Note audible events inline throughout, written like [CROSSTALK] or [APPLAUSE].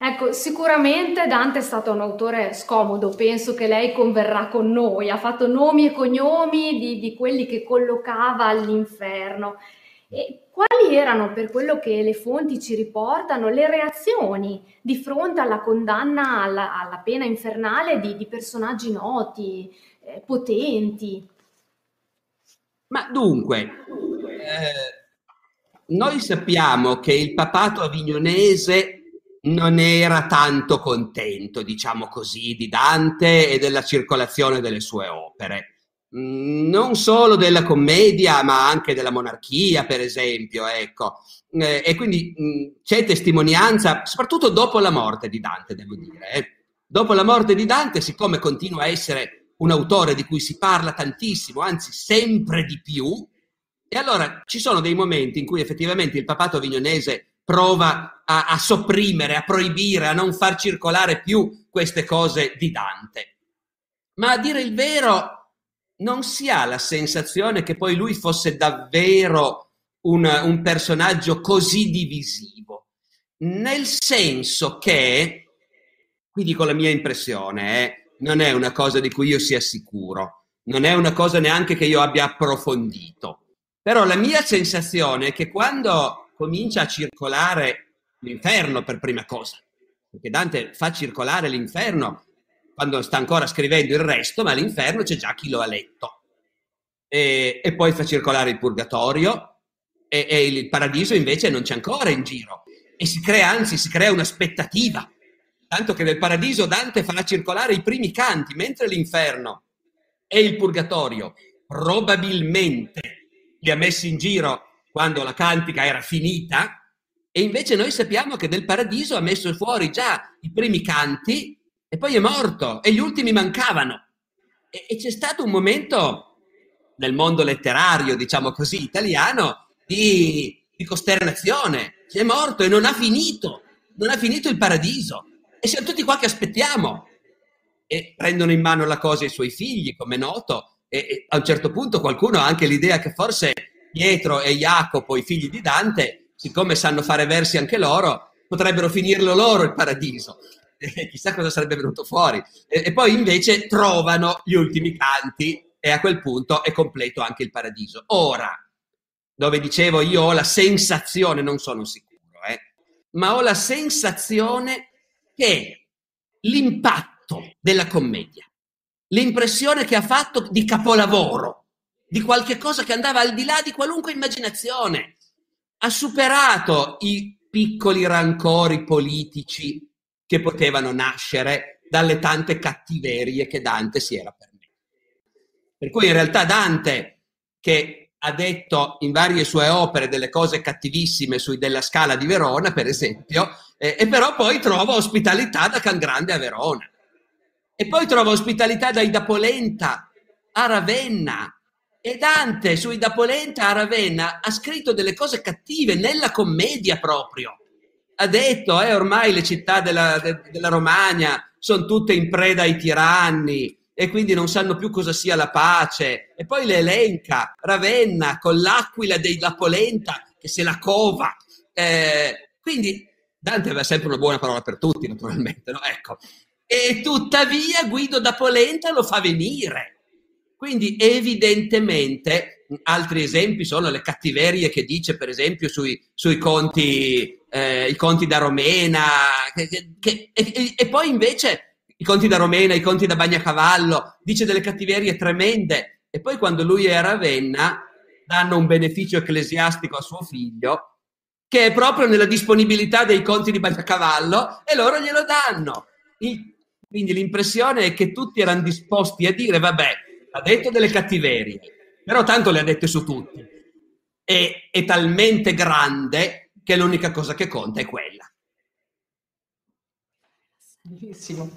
Ecco, sicuramente Dante è stato un autore scomodo, penso che lei converrà con noi, ha fatto nomi e cognomi di, di quelli che collocava all'inferno. E quali erano, per quello che le fonti ci riportano, le reazioni di fronte alla condanna alla, alla pena infernale di, di personaggi noti, eh, potenti? Ma dunque, eh, noi sappiamo che il papato avignonese non era tanto contento, diciamo così, di Dante e della circolazione delle sue opere. Mm, non solo della commedia, ma anche della monarchia, per esempio, ecco. Eh, e quindi mm, c'è testimonianza, soprattutto dopo la morte di Dante, devo dire. Eh. Dopo la morte di Dante, siccome continua a essere un autore di cui si parla tantissimo, anzi sempre di più, e allora ci sono dei momenti in cui effettivamente il papato avignonese prova a, a sopprimere, a proibire, a non far circolare più queste cose di Dante. Ma a dire il vero, non si ha la sensazione che poi lui fosse davvero un, un personaggio così divisivo, nel senso che, qui dico la mia impressione, eh, non è una cosa di cui io sia sicuro, non è una cosa neanche che io abbia approfondito, però la mia sensazione è che quando comincia a circolare l'inferno per prima cosa, perché Dante fa circolare l'inferno quando sta ancora scrivendo il resto, ma l'inferno c'è già chi lo ha letto. E, e poi fa circolare il purgatorio e, e, il paradiso invece non c'è ancora in giro. E si crea, anzi, si crea un'aspettativa. Tanto che nel paradiso Dante farà circolare i primi canti, mentre l'inferno e il purgatorio probabilmente li ha messi in giro quando la cantica era finita, e invece noi sappiamo che del paradiso ha messo fuori già i primi canti e poi è morto e gli ultimi mancavano. E, e c'è stato un momento nel mondo letterario, diciamo così, italiano, di, di costernazione. È morto e non ha finito, non ha finito il paradiso. E siamo tutti qua che aspettiamo. E prendono in mano la cosa i suoi figli, come è noto, e, e a un certo punto qualcuno ha anche l'idea che forse Pietro e Jacopo, i figli di Dante, siccome sanno fare versi anche loro, potrebbero finirlo loro il paradiso. [LAUGHS] E chissà cosa sarebbe venuto fuori. E, e poi invece trovano gli ultimi canti e a quel punto è completo anche il paradiso. Ora, dove dicevo io ho la sensazione, non sono sicuro, eh, ma ho la sensazione che l'impatto della commedia, l'impressione che ha fatto di capolavoro, di qualche cosa che andava al di là di qualunque immaginazione. Ha superato i piccoli rancori politici che potevano nascere dalle tante cattiverie che Dante si era permesso. Per cui in realtà Dante, che ha detto in varie sue opere delle cose cattivissime sui della Scala di Verona, per esempio, eh, e però poi trova ospitalità da Can Grande a Verona. E poi trova ospitalità da Ida Polenta a Ravenna, e Dante sui da Polenta a Ravenna ha scritto delle cose cattive nella commedia proprio. Ha detto, eh, ormai le città della, de, della Romagna sono tutte in preda ai tiranni e quindi non sanno più cosa sia la pace. E poi le elenca Ravenna con l'aquila dei da Polenta che se la cova. Eh, quindi Dante aveva sempre una buona parola per tutti, naturalmente, no? Ecco. E tuttavia Guido da Polenta lo fa venire quindi evidentemente altri esempi sono le cattiverie che dice per esempio sui, sui conti, eh, i conti da Romena, che, che, e, e, poi invece i conti da Romena, i conti da Bagnacavallo, dice delle cattiverie tremende e poi quando lui è a Ravenna danno un beneficio ecclesiastico a suo figlio, che è proprio nella disponibilità dei conti di Bagnacavallo e loro glielo danno. Il, quindi l'impressione è che tutti erano disposti a dire, vabbè, ha detto delle cattiverie, però tanto le ha dette su tutti. E, è talmente grande che l'unica cosa che conta è quella. Benissimo.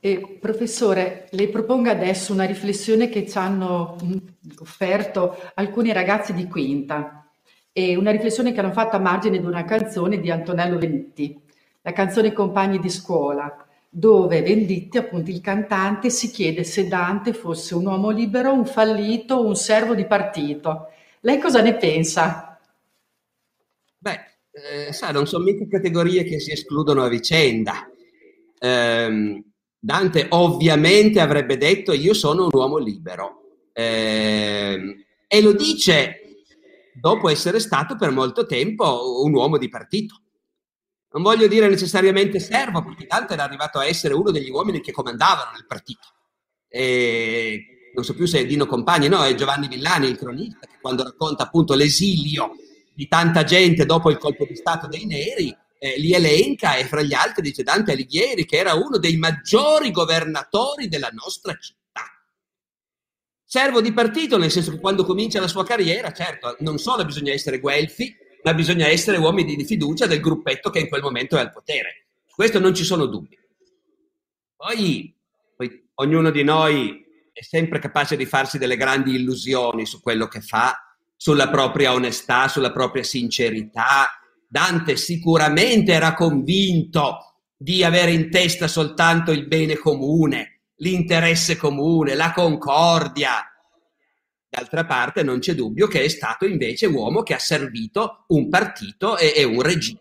E, professore, le propongo adesso una riflessione che ci hanno mm, offerto alcuni ragazzi di quinta e una riflessione che hanno fatto a margine di una canzone di Antonello Venditti, la canzone Compagni di scuola, dove Venditti, appunto il cantante, si chiede se Dante fosse un uomo libero, un fallito un servo di partito. Lei cosa ne pensa? Beh, eh, sa, non sono mica categorie che si escludono a vicenda. Eh, Dante ovviamente avrebbe detto io sono un uomo libero eh, e lo dice dopo essere stato per molto tempo un uomo di partito. Non voglio dire necessariamente servo, perché Dante era arrivato a essere uno degli uomini che comandavano il partito. E non so più se è Dino Compagni, no, è Giovanni Villani, il cronista, che quando racconta appunto l'esilio di tanta gente dopo il colpo di Stato dei neri, eh, li elenca e fra gli altri dice Dante Alighieri, che era uno dei maggiori governatori della nostra città servo di partito, nel senso che quando comincia la sua carriera, certo, non solo bisogna essere guelfi, ma bisogna essere uomini di fiducia del gruppetto che in quel momento è al potere. Questo non ci sono dubbi. Poi, poi ognuno di noi è sempre capace di farsi delle grandi illusioni su quello che fa, sulla propria onestà, sulla propria sincerità. Dante sicuramente era convinto di avere in testa soltanto il bene comune, l'interesse comune, la concordia. D'altra parte non c'è dubbio che è stato invece uomo che ha servito un partito e, e un regime.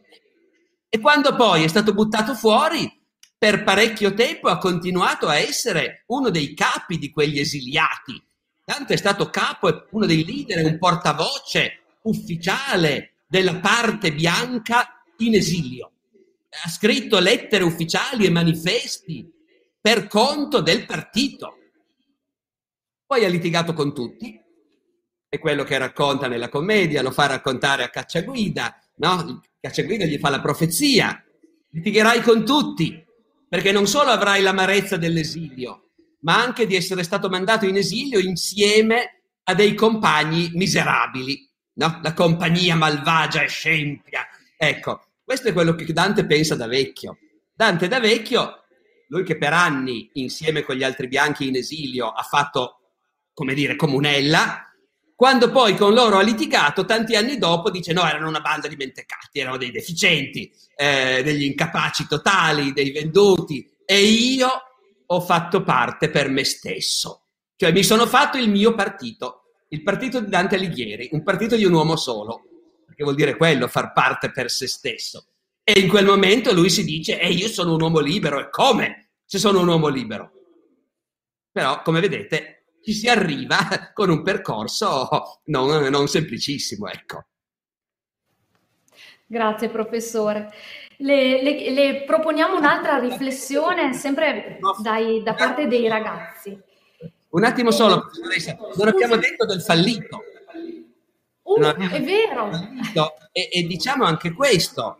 E quando poi è stato buttato fuori, per parecchio tempo ha continuato a essere uno dei capi di quegli esiliati. Dante è stato capo uno dei leader, un portavoce ufficiale della parte bianca in esilio. Ha scritto lettere ufficiali e manifesti per conto del partito. Poi ha litigato con tutti, è quello che racconta nella commedia, lo fa raccontare a Cacciaguida, no? Cacciaguida gli fa la profezia, litigherai con tutti, perché non solo avrai l'amarezza dell'esilio, ma anche di essere stato mandato in esilio insieme a dei compagni miserabili, no? La compagnia malvagia e scempia. Ecco, questo è quello che Dante pensa da vecchio. Dante da vecchio lui che per anni, insieme con gli altri bianchi in esilio, ha fatto, come dire, comunella, quando poi con loro ha litigato, tanti anni dopo dice no, erano una banda di mentecati, erano dei deficienti, eh, degli incapaci totali, dei venduti, e io ho fatto parte per me stesso. Cioè mi sono fatto il mio partito, il partito di Dante Alighieri, un partito di un uomo solo, perché vuol dire quello, far parte per se stesso. E in quel momento lui si dice, eh, io sono un uomo libero. E come se sono un uomo libero? Però, come vedete, ci si arriva [LAUGHS] con un percorso non, non semplicissimo, ecco. Grazie professore. Le, le, le proponiamo un'altra riflessione sempre dai, da parte dei ragazzi. Un attimo solo, professoressa, non abbiamo detto del fallito. Uh, è vero. E, e, diciamo anche questo,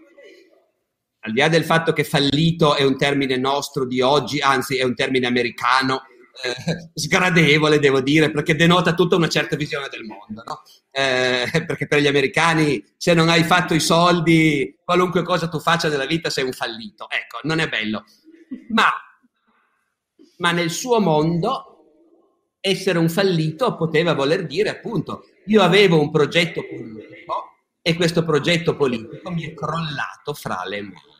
al di là del fatto che fallito è un termine nostro di oggi, anzi è un termine americano, eh, sgradevole devo dire, perché denota tutta una certa visione del mondo, no? eh, perché per gli americani se non hai fatto i soldi, qualunque cosa tu faccia nella vita sei un fallito, ecco, non è bello. Ma, ma nel suo mondo essere un fallito poteva voler dire appunto io avevo un progetto politico e questo progetto politico mi è crollato fra le mani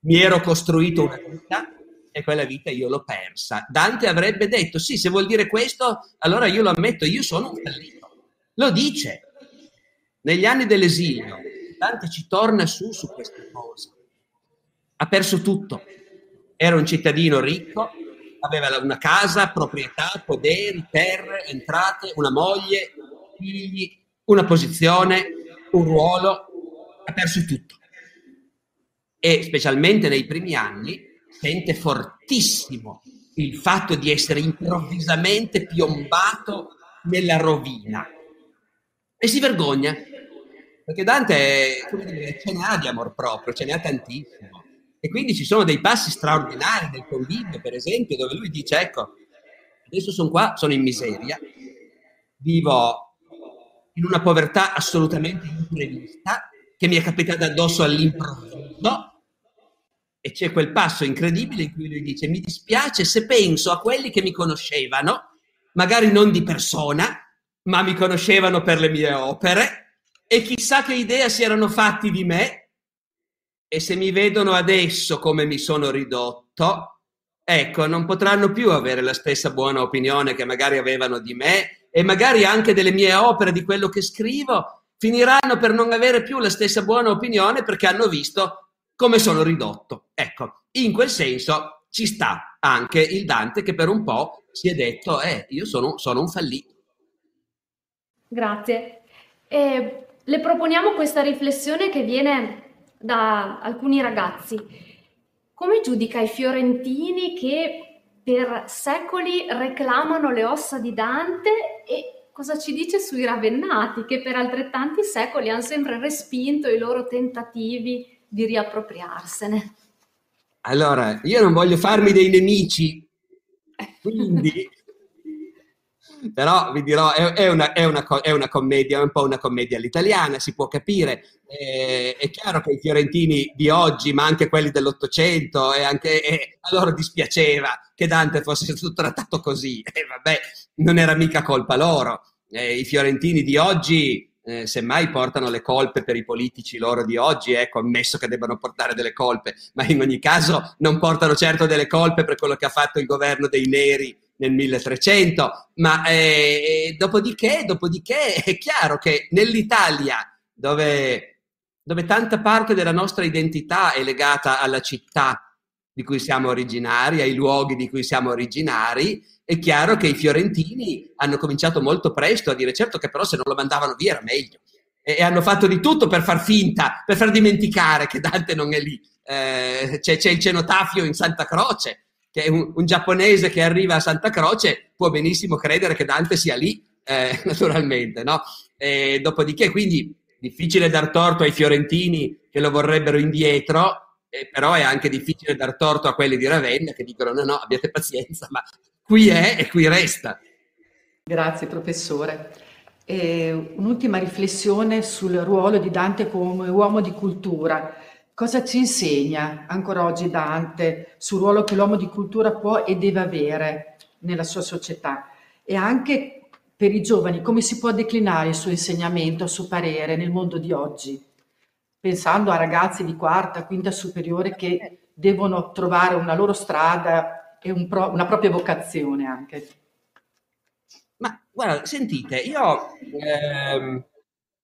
mi ero costruito una vita e quella vita io l'ho persa. Dante avrebbe detto, sì, se vuol dire questo, allora io lo ammetto, io sono un fallito. Lo dice. Negli anni dell'esilio, Dante ci torna su su queste cose. Ha perso tutto. Era un cittadino ricco, aveva una casa, proprietà, poderi, terre, entrate, una moglie, figli, una posizione, un ruolo. Ha perso tutto e specialmente nei primi anni sente fortissimo il fatto di essere improvvisamente piombato nella rovina. e si vergogna. Perché Dante dire, ce ne ha di amor proprio, ce ne ha tantissimo. E quindi ci sono dei passi straordinari del convivio, per esempio, dove lui dice, ecco, adesso sono qua, sono in miseria, vivo in una povertà assolutamente imprevista, che mi è capitata addosso all'improvviso, e c'è quel passo incredibile in cui lui dice, mi dispiace se penso a quelli che mi conoscevano, magari non di persona, ma mi conoscevano per le mie opere, e chissà che idea si erano fatti di me, e se mi vedono adesso come mi sono ridotto, ecco, non potranno più avere la stessa buona opinione che magari avevano di me e magari anche delle mie opere, di quello che scrivo, finiranno per non avere più la stessa buona opinione perché hanno visto come sono ridotto. Ecco, in quel senso ci sta anche il Dante che per un po' si è detto, eh, io sono, sono un fallito. Grazie. E le proponiamo questa riflessione che viene da alcuni ragazzi. Come giudica i fiorentini che per secoli reclamano le ossa di Dante e cosa ci dice sui ravennati che per altrettanti secoli hanno sempre respinto i loro tentativi di riappropriarsene? Allora, io non voglio farmi dei nemici, quindi [LAUGHS] però vi dirò, è, è, una, è, una, è, una, commedia, è un po' una commedia all'italiana, si può capire. Eh, è chiaro che i fiorentini di oggi, ma anche quelli dell'Ottocento, e anche, eh, a loro dispiaceva che Dante fosse stato [LAUGHS] trattato così. E eh, vabbè, non era mica colpa loro. Eh, I fiorentini di oggi eh, semmai portano le colpe per i politici loro di oggi, ecco, ammesso che debbano portare delle colpe, ma in ogni caso non portano certo delle colpe per quello che ha fatto il governo dei neri nel 1300, ma eh, dopodiché, dopodiché [LAUGHS] è chiaro che nell'Italia, dove, dove tanta parte della nostra identità è legata alla città di cui siamo originari, ai luoghi di cui siamo originari, è chiaro che i fiorentini hanno cominciato molto presto a dire certo che però se non lo mandavano via era meglio. E, hanno fatto di tutto per far finta, per far dimenticare che Dante non è lì. Eh, c'è, c'è il cenotafio in Santa Croce, che un, un, giapponese che arriva a Santa Croce può benissimo credere che Dante sia lì, eh, [LAUGHS] naturalmente, no? E dopodiché, quindi, difficile dar torto ai fiorentini che lo vorrebbero indietro, eh, però è anche difficile dar torto a quelli di Ravenna che dicono no, no, abbiate pazienza, [LAUGHS] ma qui è e qui resta. Grazie, professore. E un'ultima riflessione sul ruolo di Dante come uomo di cultura. Cosa ci insegna ancora oggi Dante sul ruolo che l'uomo di cultura può e deve avere nella sua società? E anche per i giovani, come si può declinare il suo insegnamento, a suo parere, nel mondo di oggi? Pensando a ragazzi di quarta, quinta superiore che devono trovare una loro strada e un pro- una propria vocazione anche. Ma guarda, sentite, io ehm,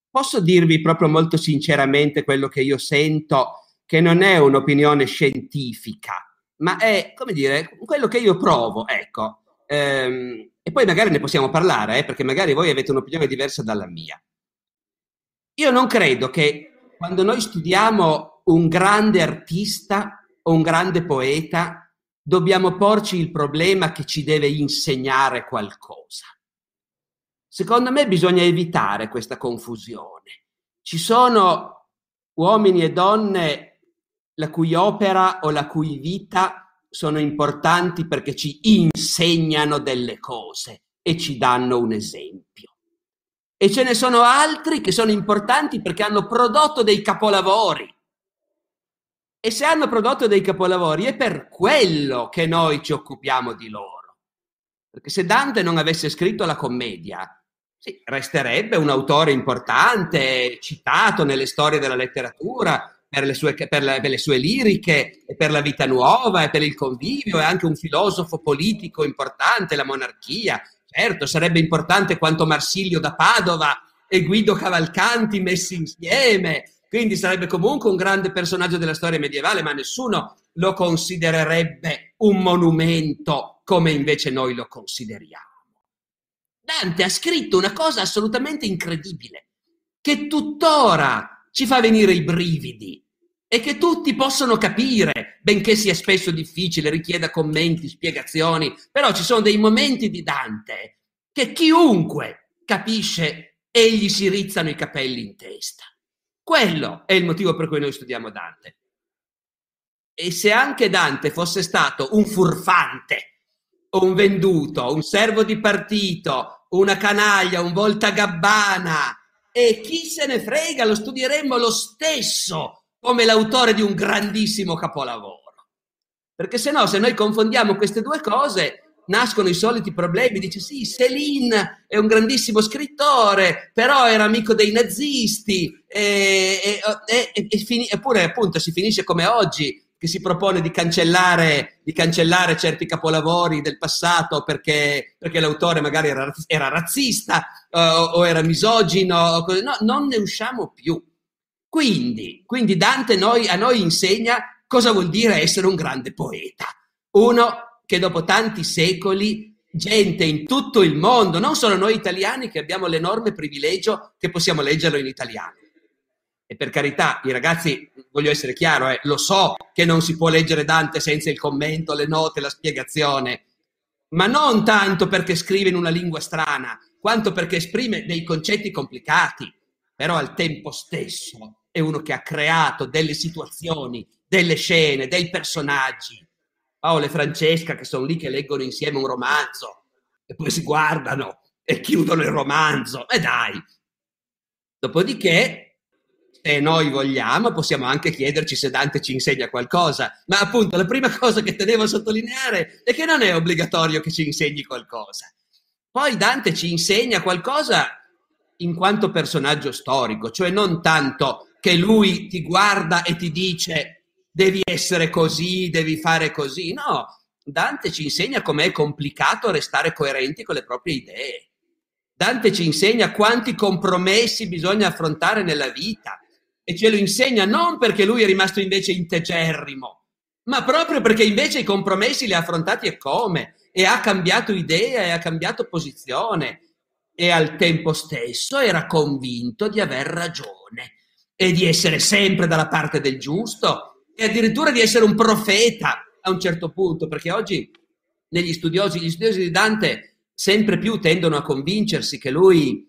posso dirvi proprio molto sinceramente quello che io sento che non è un'opinione scientifica, ma è, come dire, quello che io provo, ecco. Ehm, e poi magari ne possiamo parlare, eh, perché magari voi avete un'opinione diversa dalla mia. Io non credo che quando noi studiamo un grande artista o un grande poeta, dobbiamo porci il problema che ci deve insegnare qualcosa. Secondo me bisogna evitare questa confusione. Ci sono uomini e donne la cui opera o la cui vita sono importanti perché ci insegnano delle cose e ci danno un esempio. E ce ne sono altri che sono importanti perché hanno prodotto dei capolavori. E se hanno prodotto dei capolavori è per quello che noi ci occupiamo di loro. Perché se Dante non avesse scritto la commedia, sì, resterebbe un autore importante, citato nelle storie della letteratura, per le, sue, per, la, per le sue liriche, e per la vita nuova, e per il convivio, è anche un filosofo politico importante, la monarchia. Certo, sarebbe importante quanto Marsilio da Padova e Guido Cavalcanti messi insieme, quindi sarebbe comunque un grande personaggio della storia medievale, ma nessuno lo considererebbe un monumento come invece noi lo consideriamo. Dante ha scritto una cosa assolutamente incredibile, che tuttora ci fa venire i brividi e che tutti possono capire, benché sia spesso difficile, richieda commenti, spiegazioni, però ci sono dei momenti di Dante che chiunque capisce e gli si rizzano i capelli in testa. Quello è il motivo per cui noi studiamo Dante. E se anche Dante fosse stato un furfante, un venduto, un servo di partito, una canaglia, un voltagabbana, e chi se ne frega, lo studieremmo lo stesso come l'autore di un grandissimo capolavoro. Perché se no, se noi confondiamo queste due cose, nascono i soliti problemi. Dice sì, Céline è un grandissimo scrittore, però era amico dei nazisti, e, e, e, e fini, eppure appunto si finisce come oggi, che si propone di cancellare, di cancellare certi capolavori del passato perché, perché l'autore magari era, era razzista uh, o era misogino, no, non ne usciamo più. Quindi, quindi Dante noi, a noi insegna cosa vuol dire essere un grande poeta. Uno che dopo tanti secoli gente in tutto il mondo, non solo noi italiani che abbiamo l'enorme privilegio che possiamo leggerlo in italiano. E per carità, i ragazzi, voglio essere chiaro, eh, lo so che non si può leggere Dante senza il commento, le note, la spiegazione, ma non tanto perché scrive in una lingua strana, quanto perché esprime dei concetti complicati, però al tempo stesso è uno che ha creato delle situazioni, delle scene, dei personaggi Paolo e Francesca che sono lì che leggono insieme un romanzo e poi si guardano e chiudono il romanzo. E dai. Dopodiché, se noi vogliamo, possiamo anche chiederci se Dante ci insegna qualcosa. Ma appunto, la prima cosa che tenevo a sottolineare è che non è obbligatorio che ci insegni qualcosa. Poi Dante ci insegna qualcosa in quanto personaggio storico, cioè non tanto che lui ti guarda e ti dice devi essere così, devi fare così. No, Dante ci insegna com'è complicato restare coerenti con le proprie idee. Dante ci insegna quanti compromessi bisogna affrontare nella vita e ce lo insegna non perché lui è rimasto invece integerrimo, ma proprio perché invece i compromessi li ha affrontati e come, e ha cambiato idea e ha cambiato posizione e al tempo stesso era convinto di aver ragione e di essere sempre dalla parte del giusto e addirittura di essere un profeta a un certo punto, perché oggi negli studiosi, gli studiosi di Dante sempre più tendono a convincersi che lui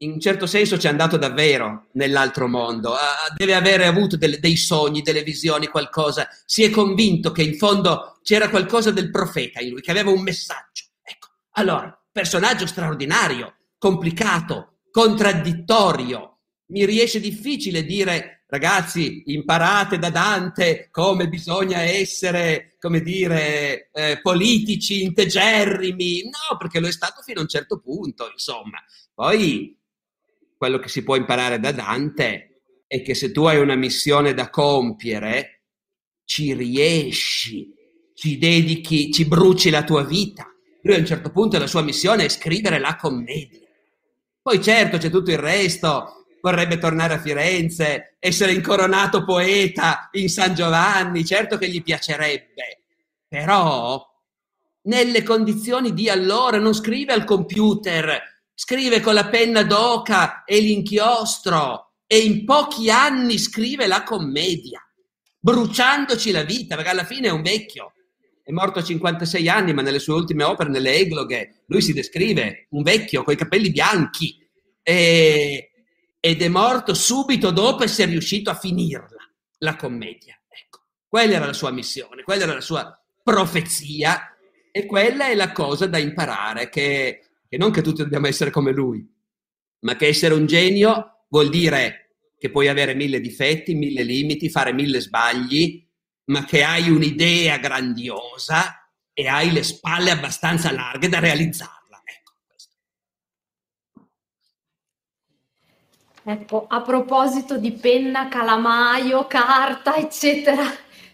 in un certo senso ci è andato davvero nell'altro mondo, deve avere avuto delle, dei sogni, delle visioni, qualcosa, si è convinto che in fondo c'era qualcosa del profeta in lui, che aveva un messaggio. Ecco, allora, personaggio straordinario, complicato, contraddittorio, mi riesce difficile dire ragazzi, imparate da Dante come bisogna essere, come dire, eh, politici, integerrimi. No, perché lo è stato fino a un certo punto, insomma. Poi quello che si può imparare da Dante è che se tu hai una missione da compiere, ci riesci, ci dedichi, ci bruci la tua vita. Lui a un certo punto la sua missione è scrivere la commedia. Poi certo c'è tutto il resto, vorrebbe tornare a Firenze, essere incoronato poeta in San Giovanni, certo che gli piacerebbe, però nelle condizioni di allora non scrive al computer, scrive con la penna d'oca e l'inchiostro e in pochi anni scrive la commedia, bruciandoci la vita, perché alla fine è un vecchio. È morto a 56 anni, ma nelle sue ultime opere, nelle egloghe, lui si descrive un vecchio con i capelli bianchi. E, ed è morto subito dopo essere riuscito a finirla, la commedia. Ecco, quella era la sua missione, quella era la sua profezia e quella è la cosa da imparare, che, che non che tutti dobbiamo essere come lui, ma che essere un genio vuol dire che puoi avere mille difetti, mille limiti, fare mille sbagli, ma che hai un'idea grandiosa e hai le spalle abbastanza larghe da realizzare. Ecco, a proposito di penna, calamaio, carta, eccetera,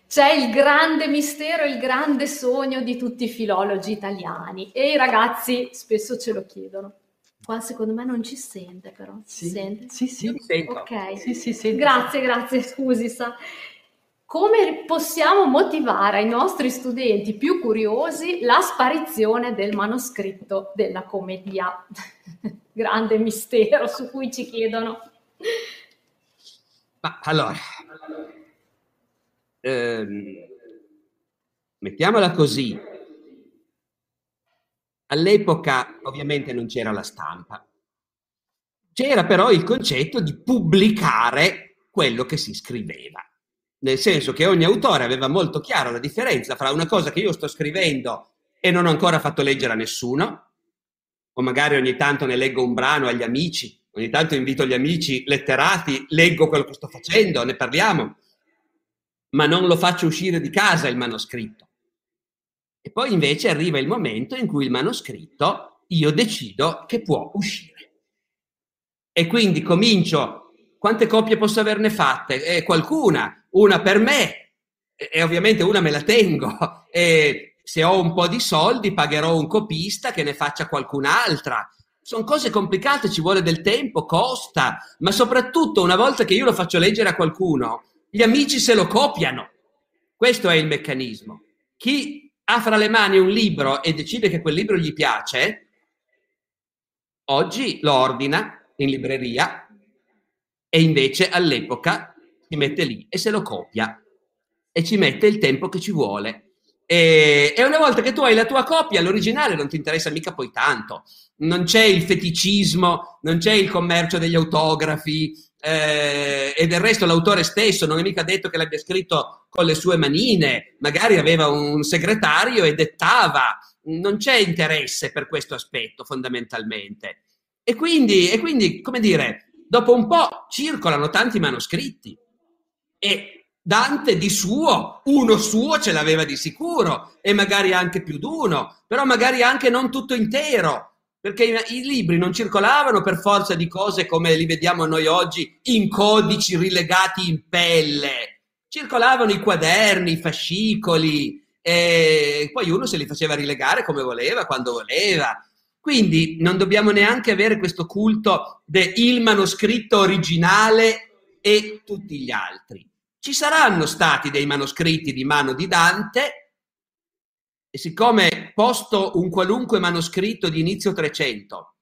c'è il grande mistero, il grande sogno di tutti i filologi italiani e i ragazzi spesso ce lo chiedono. Qua secondo me non ci sente però. Sì, sente? sì, sì. Ok. Sì, sì, sì. Grazie, grazie, scusi. Sa. Come possiamo motivare ai nostri studenti più curiosi la sparizione del manoscritto della commedia? [LAUGHS] grande mistero su cui ci chiedono. Ma allora, ehm, mettiamola così. All'epoca ovviamente non c'era la stampa, c'era però il concetto di pubblicare quello che si scriveva. Nel senso che ogni autore aveva molto chiara la differenza fra una cosa che io sto scrivendo e non ho ancora fatto leggere a nessuno, o magari ogni tanto ne leggo un brano agli amici, ogni tanto invito gli amici letterati, leggo quello che sto facendo, ne parliamo, ma non lo faccio uscire di casa il manoscritto. E poi invece arriva il momento in cui il manoscritto io decido che può uscire. E quindi comincio, quante copie posso averne fatte? Eh, qualcuna, una per me, e ovviamente una me la tengo. [LAUGHS] E se ho un po' di soldi pagherò un copista che ne faccia qualcun'altra. Sono cose complicate, ci vuole del tempo, costa, ma soprattutto una volta che io lo faccio leggere a qualcuno, gli amici se lo copiano. Questo è il meccanismo. Chi ha fra le mani un libro e decide che quel libro gli piace, oggi lo ordina in libreria e invece all'epoca si mette lì e se lo copia e ci mette il tempo che ci vuole. E, e, una volta che tu hai la tua copia, l'originale non ti interessa mica poi tanto. Non c'è il feticismo, non c'è il commercio degli autografi, eh, e del resto l'autore stesso non è mica detto che l'abbia scritto con le sue manine, magari aveva un segretario e dettava, non c'è interesse per questo aspetto fondamentalmente. E quindi, e quindi, come dire, dopo un po' circolano tanti manoscritti e Dante di suo, uno suo ce l'aveva di sicuro e magari anche più di uno, però magari anche non tutto intero perché i, libri non circolavano per forza di cose come li vediamo noi oggi in codici rilegati in pelle, circolavano i quaderni, i fascicoli, e poi uno se li faceva rilegare come voleva, quando voleva. Quindi non dobbiamo neanche avere questo culto del manoscritto originale e tutti gli altri. Ci saranno stati dei manoscritti di mano di Dante, e siccome posto un qualunque manoscritto di inizio 300,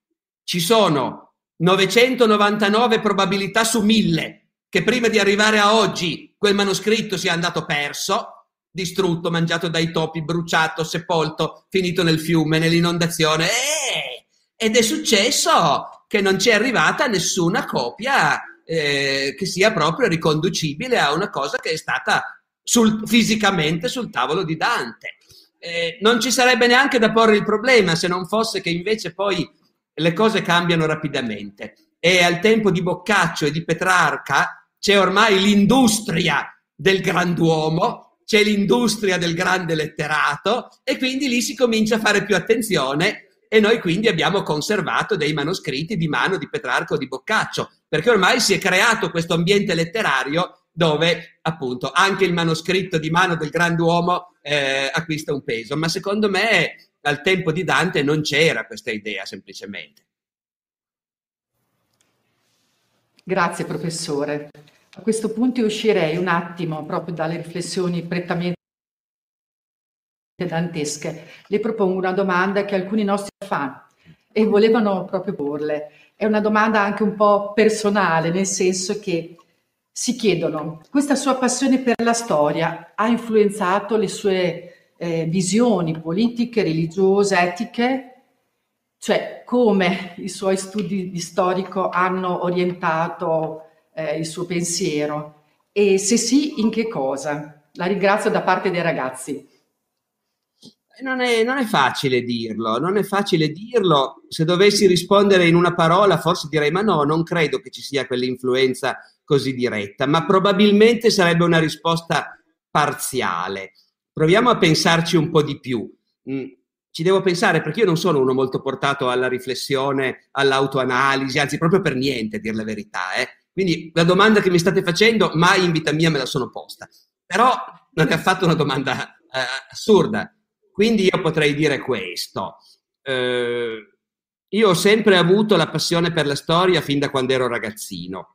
ci sono 999 probabilità su 1000 che prima di arrivare a oggi quel manoscritto sia andato perso, distrutto, mangiato dai topi, bruciato, sepolto, finito nel fiume, nell'inondazione. Eh, ed è successo che non ci è arrivata nessuna copia eh, che sia proprio riconducibile a una cosa che è stata sul, fisicamente sul tavolo di Dante eh, non ci sarebbe neanche da porre il problema se non fosse che invece poi le cose cambiano rapidamente. E al tempo di Boccaccio e di Petrarca c'è ormai l'industria del grand'uomo, c'è l'industria del grande letterato e quindi lì si comincia a fare più attenzione e noi quindi abbiamo conservato dei manoscritti di mano di Petrarca o di Boccaccio, perché ormai si è creato questo ambiente letterario dove appunto anche il manoscritto di mano del grand'uomo eh, acquista un peso, ma secondo me al tempo di Dante non c'era questa idea semplicemente. Grazie professore. A questo punto uscirei un attimo proprio dalle riflessioni prettamente dantesche. Le propongo una domanda che alcuni nostri fan e volevano proprio porle. È una domanda anche un po' personale, nel senso che si chiedono, questa sua passione per la storia ha influenzato le sue eh, visioni politiche, religiose, etiche? Cioè, come i suoi studi di storico hanno orientato eh, il suo pensiero? E se sì, in che cosa? La ringrazio da parte dei ragazzi. Non è, non è, facile dirlo, non è facile dirlo. Se dovessi rispondere in una parola, forse direi: ma no, non credo che ci sia quell'influenza così diretta, ma probabilmente sarebbe una risposta parziale. Proviamo a pensarci un po' di più. Mm, ci devo pensare perché io non sono uno molto portato alla riflessione, all'autoanalisi, anzi proprio per niente, a dire la verità. Eh. Quindi la domanda che mi state facendo mai in vita mia me la sono posta. Però non è affatto una domanda eh, assurda. Quindi io potrei dire questo. Eh, io ho sempre avuto la passione per la storia fin da quando ero ragazzino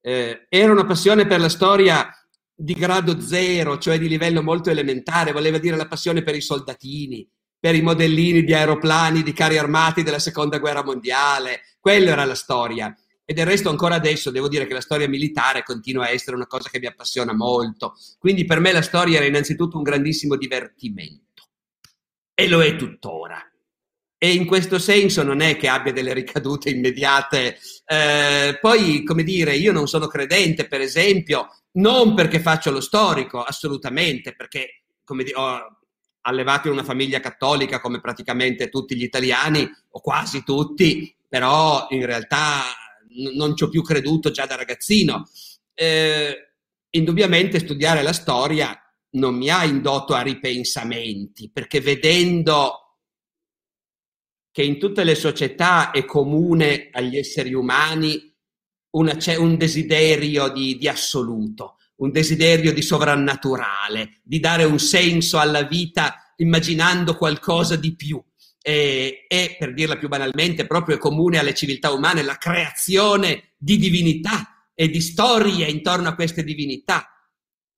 eh, era una passione per la storia di grado zero, cioè di livello molto elementare, voleva dire la passione per i soldatini, per i modellini di aeroplani, di carri armati della seconda guerra mondiale, quella era la storia. E del resto ancora adesso devo dire che la storia militare continua a essere una cosa che mi appassiona molto. Quindi per me la storia era innanzitutto un grandissimo divertimento. E lo è tuttora. e in questo senso non è che abbia delle ricadute immediate. Eh, poi, come dire, io non sono credente, per esempio, non perché faccio lo storico, assolutamente, perché come dire, ho allevato in una famiglia cattolica come praticamente tutti gli italiani, o quasi tutti, però in realtà n- non ci ho più creduto già da ragazzino. Eh, indubbiamente studiare la storia non mi ha indotto a ripensamenti, perché vedendo che in tutte le società è comune agli esseri umani una, c'è un desiderio di, di assoluto, un desiderio di sovrannaturale, di dare un senso alla vita immaginando qualcosa di più. E, e, per dirla più banalmente, proprio è comune alle civiltà umane la creazione di divinità e di storie intorno a queste divinità.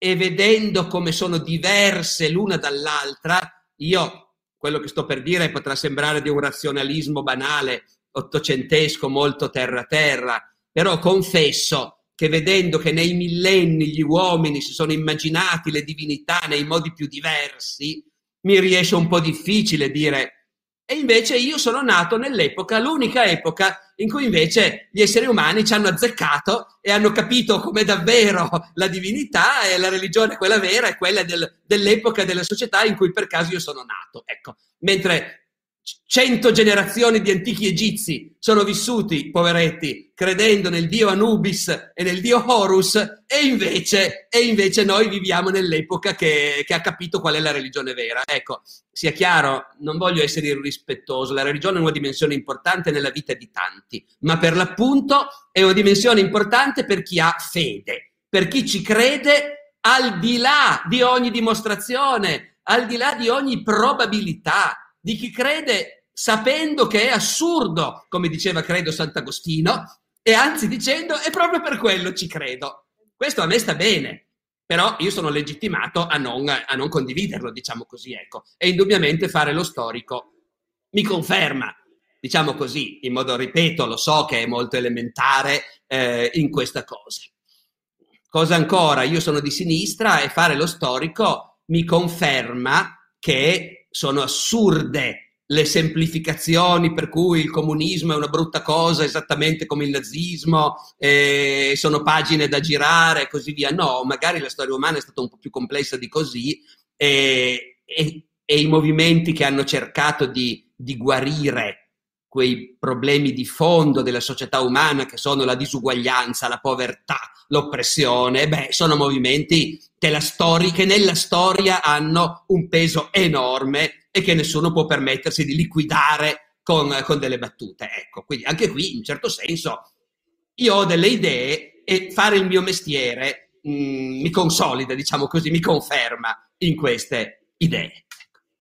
E vedendo come sono diverse l'una dall'altra, io quello che sto per dire potrà sembrare di un razionalismo banale, ottocentesco, molto terra-terra, però confesso che vedendo che nei millenni gli uomini si sono immaginati le divinità nei modi più diversi, mi riesce un po' difficile dire e invece io sono nato nell'epoca, l'unica epoca in cui invece gli esseri umani ci hanno azzeccato e hanno capito come davvero la divinità e la religione, quella vera, è quella del, dell'epoca della società in cui per caso io sono nato. Ecco, mentre cento generazioni di antichi egizi sono vissuti, poveretti, credendo nel dio Anubis e nel dio Horus, e invece, e invece noi viviamo nell'epoca che, che, ha capito qual è la religione vera. Ecco, sia chiaro, non voglio essere irrispettoso, la religione è una dimensione importante nella vita di tanti, ma per l'appunto è una dimensione importante per chi ha fede, per chi ci crede al di là di ogni dimostrazione, al di là di ogni probabilità di chi crede sapendo che è assurdo, come diceva credo Sant'Agostino, e anzi dicendo è proprio per quello ci credo. Questo a me sta bene, però io sono legittimato a non, a non condividerlo, diciamo così, ecco. E indubbiamente fare lo storico mi conferma, diciamo così, in modo, ripeto, lo so che è molto elementare eh, in questa cosa. Cosa ancora? Io sono di sinistra e fare lo storico mi conferma che sono assurde le semplificazioni per cui il comunismo è una brutta cosa esattamente come il nazismo, eh, sono pagine da girare e così via. No, magari la storia umana è stata un po' più complessa di così e, e, e i movimenti che hanno cercato di, di guarire quei problemi di fondo della società umana che sono la disuguaglianza, la povertà, l'oppressione, beh, sono movimenti che, storia, che nella storia hanno un peso enorme e che nessuno può permettersi di liquidare con, con delle battute. Ecco, quindi anche qui, in certo senso, io ho delle idee e fare il mio mestiere mh, mm, mi consolida, diciamo così, mi conferma in queste idee.